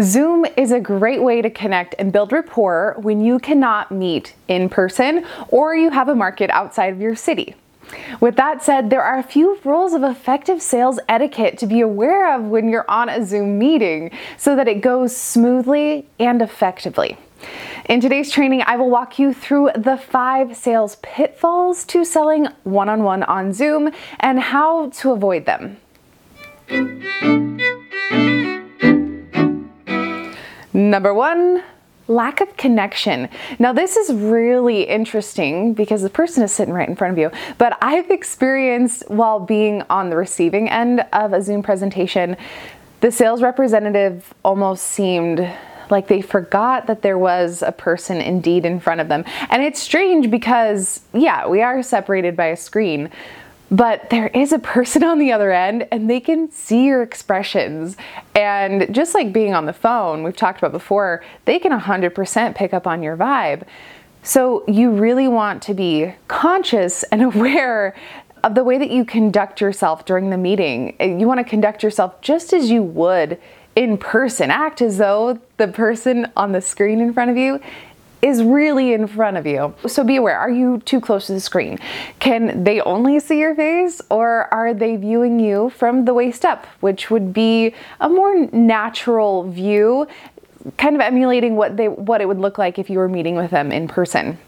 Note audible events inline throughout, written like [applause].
Zoom is a great way to connect and build rapport when you cannot meet in person or you have a market outside of your city. With that said, there are a few rules of effective sales etiquette to be aware of when you're on a Zoom meeting so that it goes smoothly and effectively. In today's training, I will walk you through the five sales pitfalls to selling one on one on Zoom and how to avoid them. Number one, lack of connection. Now, this is really interesting because the person is sitting right in front of you, but I've experienced while being on the receiving end of a Zoom presentation, the sales representative almost seemed like they forgot that there was a person indeed in front of them. And it's strange because, yeah, we are separated by a screen, but there is a person on the other end and they can see your expressions. And just like being on the phone, we've talked about before, they can 100% pick up on your vibe. So you really want to be conscious and [laughs] aware of the way that you conduct yourself during the meeting. You want to conduct yourself just as you would in person. Act as though the person on the screen in front of you is really in front of you. So be aware, are you too close to the screen? Can they only see your face or are they viewing you from the waist up, which would be a more natural view, kind of emulating what they what it would look like if you were meeting with them in person.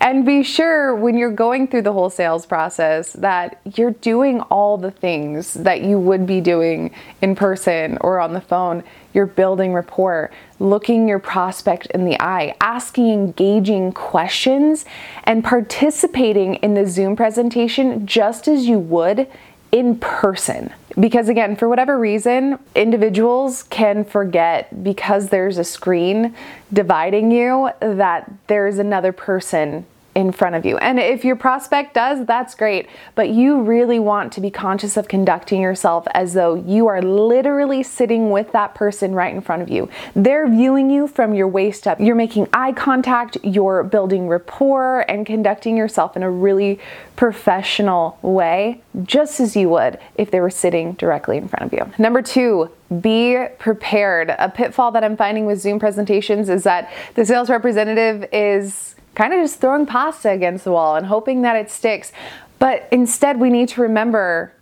And be sure when you're going through the whole sales process that you're doing all the things that you would be doing in person or on the phone. You're building rapport, looking your prospect in the eye, asking engaging questions, and participating in the Zoom presentation just as you would in person. Because again, for whatever reason, individuals can forget because there's a screen dividing you that there's another person in front of you. And if your prospect does, that's great. But you really want to be conscious of conducting yourself as though you are literally sitting with that person right in front of you. They're viewing you from your waist up. You're making eye contact, you're building rapport, and conducting yourself in a really professional way, just as you would if they were sitting directly in front of you. Number two, be prepared. A pitfall that I'm finding with Zoom presentations is that the sales representative is kind of just throwing pasta against the wall and hoping that it sticks. But instead, we need to remember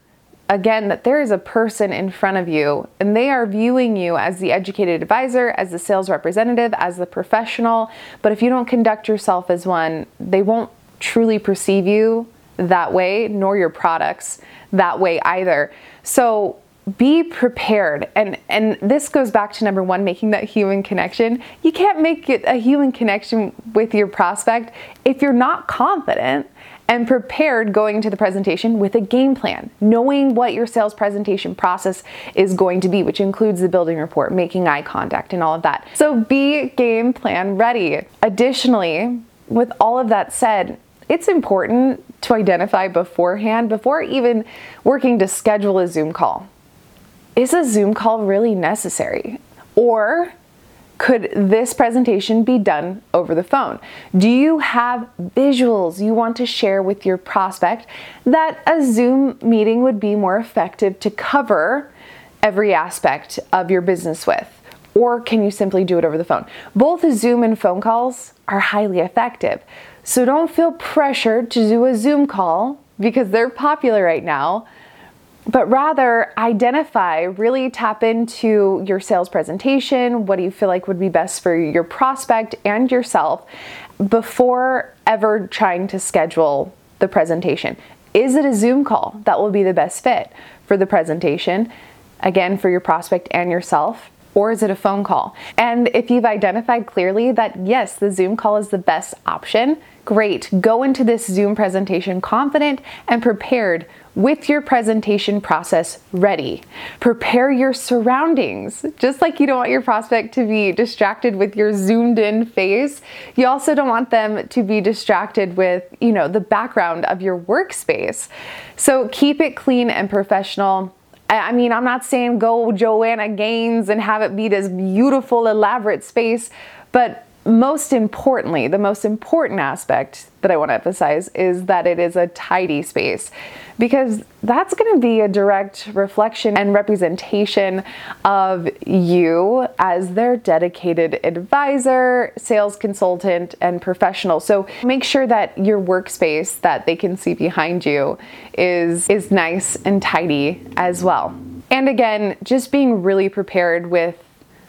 again that there is a person in front of you and they are viewing you as the educated advisor, as the sales representative, as the professional. But if you don't conduct yourself as one, they won't truly perceive you that way, nor your products that way either. So be prepared and and this goes back to number one making that human connection you can't make it a human connection with your prospect if you're not confident and prepared going into the presentation with a game plan, knowing what your sales presentation process is going to be, which includes the building report, making eye contact, and all of that. So be game plan ready. Additionally, with all of that said, it's important to identify beforehand, before even working to schedule a Zoom call is a Zoom call really necessary? Or could this presentation be done over the phone? Do you have visuals you want to share with your prospect that a Zoom meeting would be more effective to cover every aspect of your business with? Or can you simply do it over the phone? Both Zoom and phone calls are highly effective. So don't feel pressured to do a Zoom call because they're popular right now but rather identify, really tap into your sales presentation. What do you feel like would be best for your prospect and yourself before ever trying to schedule the presentation? Is it a Zoom call that will be the best fit for the presentation? Again, for your prospect and yourself. Or is it a phone call? And if you've identified clearly that yes, the Zoom call is the best option, great. Go into this Zoom presentation confident and prepared with your presentation process ready. Prepare your surroundings. Just like you don't want your prospect to be distracted with your zoomed in face, you also don't want them to be distracted with, you know, the background of your workspace. So keep it clean and professional. I mean, I'm not saying go Joanna Gaines and have it be this beautiful, elaborate space, but most importantly, the most important aspect that I want to emphasize is that it is a tidy space because that's going to be a direct reflection and representation of you as their dedicated advisor, sales consultant, and professional. So make sure that your workspace that they can see behind you is is nice and tidy as well. And again, just being really prepared with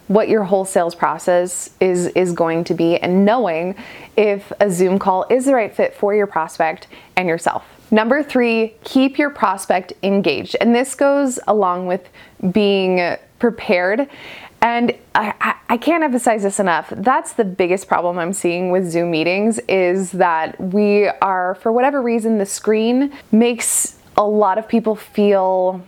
what your whole sales process is is going to be and knowing if a Zoom call is the right fit for your prospect and yourself. Number 3, keep your prospect engaged. And this goes along with being prepared and I, I, can't emphasize this enough. That's the biggest problem I'm seeing with Zoom meetings is that we are, for whatever reason, the screen makes a lot of people feel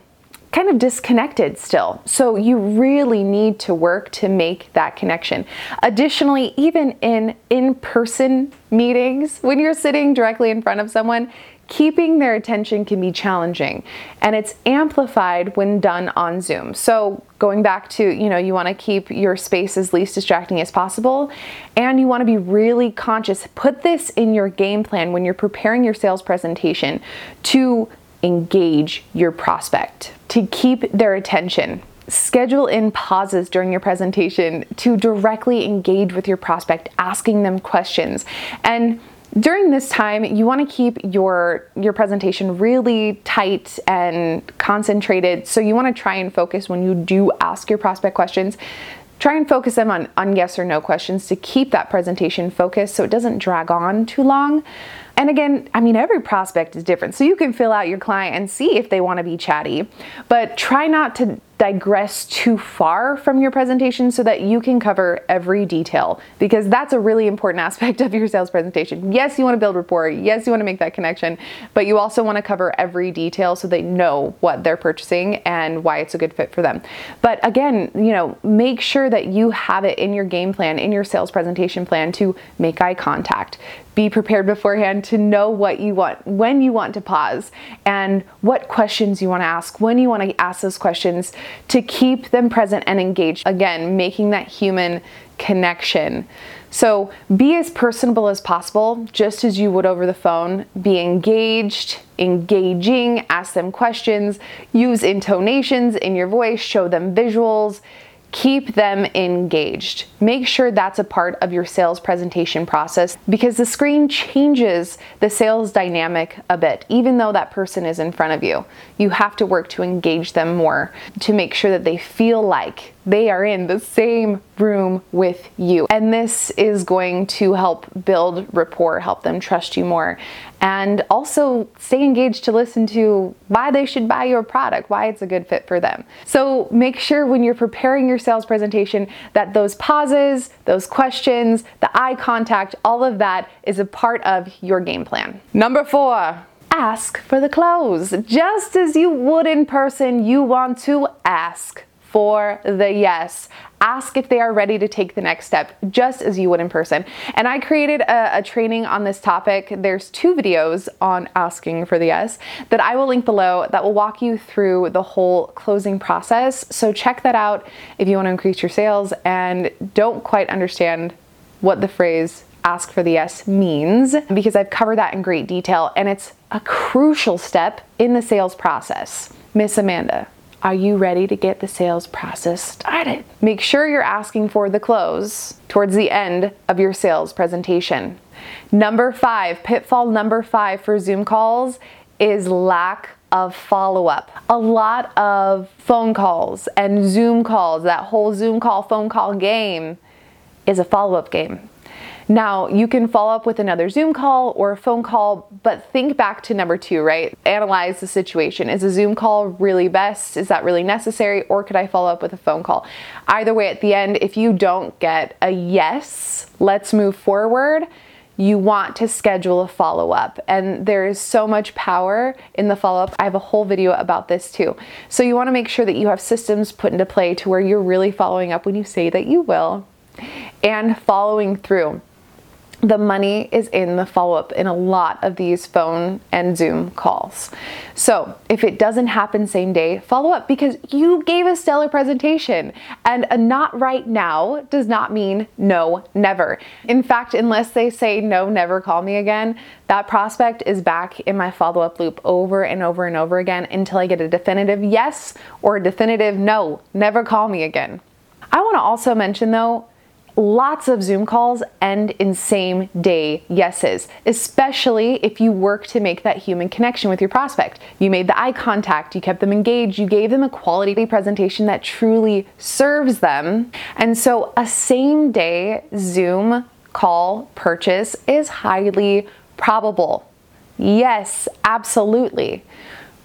kind of disconnected still. So you really need to work to make that connection. Additionally, even in in person meetings, when you're sitting directly in front of someone, keeping their attention can be challenging and it's amplified when done on Zoom. So, going back to, you know, you want to keep your space as least distracting as possible and you want to be really conscious. Put this in your game plan when you're preparing your sales presentation to engage your prospect, to keep their attention. Schedule in pauses during your presentation to directly engage with your prospect, asking them questions. And during this time, you want to keep your your presentation really tight and concentrated. So you want to try and focus when you do ask your prospect questions. Try and focus them on, on yes or no questions to keep that presentation focused so it doesn't drag on too long. And again, I mean, every prospect is different. So you can fill out your client and see if they want to be chatty, but try not to digress too far from your presentation so that you can cover every detail because that's a really important [laughs] aspect of your sales presentation. Yes, you want to build rapport. Yes, you want to make that connection, but you also want to cover every detail so they know what they're purchasing and why it's a good fit for them. But again, you know, make sure that you have it in your game plan, in your sales presentation plan to make eye contact, be prepared beforehand to know what you want, when you want to pause, and what questions you want to ask, when you want to ask those questions to keep them present and engaged. Again, making that human connection. So be as personable as possible, just as you would over the phone. Be engaged, engaging, ask them questions, use intonations in your voice, show them visuals keep them engaged. Make sure that's a part of your sales presentation process because the screen changes the sales dynamic a bit, even though that person is in front of you. You have to work to engage them more to make sure that they feel like they are in the same room with you. And this is going to help build rapport, help them trust you more, and also stay engaged to listen to why they should buy your product, why it's a good fit for them. So make sure when you're preparing your sales presentation that those pauses, those questions, the eye contact, all of that is a part of your game plan. Number four, ask for the close. Just as you would in person, you want to ask for the yes. Ask if they are ready to take the next step, just as you would in person. And I created a, a, training on this topic. There's two videos on asking for the yes that I will link below that will walk you through the whole closing process. So check that out if you want to increase your sales and don't quite understand what the phrase ask for the yes means because I've covered that in great detail and it's a crucial step in the sales process. Miss Amanda, are you ready to get the sales process started? Make sure you're asking for the close towards the end of your sales presentation. Number five, pitfall number five for Zoom calls is lack of follow up. A lot of phone calls and Zoom calls, that whole Zoom call, phone call game is a follow up game. Now, you can follow up with another Zoom call or a phone call, but think back to number two, right? Analyze the situation. Is a Zoom call really best? Is that really necessary? Or could I follow up with a phone call? Either way, at the end, if you don't get a yes, let's move forward you want to schedule a follow up. And there is so much power in the follow up. I have a whole video about this too. So you want to make sure that you have systems put into play to where you're really following up when you say that you will and following through. The money is in the follow up in a lot of these phone and Zoom calls. So, if it doesn't happen same day, follow up because you gave a stellar presentation. And a not right now does not mean no, never. In fact, unless they say no, never call me again, that prospect is back in my follow up loop over and over and over again until I get a definitive yes or a definitive no, never call me again. I want to also mention though, lots of Zoom calls end in same day yeses, especially if you work to make that human connection with your prospect. You made the eye contact, you kept them engaged, you gave them a quality presentation that truly serves them. And so a same day Zoom call purchase is highly probable. Yes, absolutely.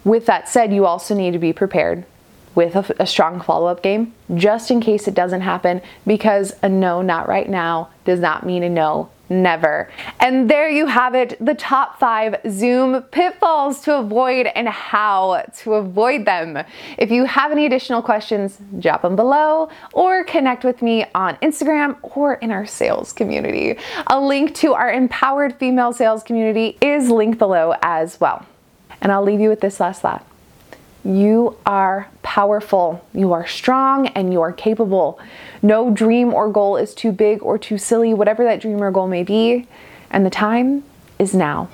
With that said, you also need to be prepared with a, a strong follow up game just in case it doesn't happen because a no, not right now does not mean a no never. And there you have it the top five Zoom pitfalls to avoid and how to avoid them. If you have any additional questions, drop them below or connect with me on Instagram or in our sales community. A link to our empowered female sales community is linked below as well. And I'll leave you with this last thought. You are powerful, you are strong, and you are capable. No dream or goal is too big or too silly, whatever that dream or goal may be, and the time is now.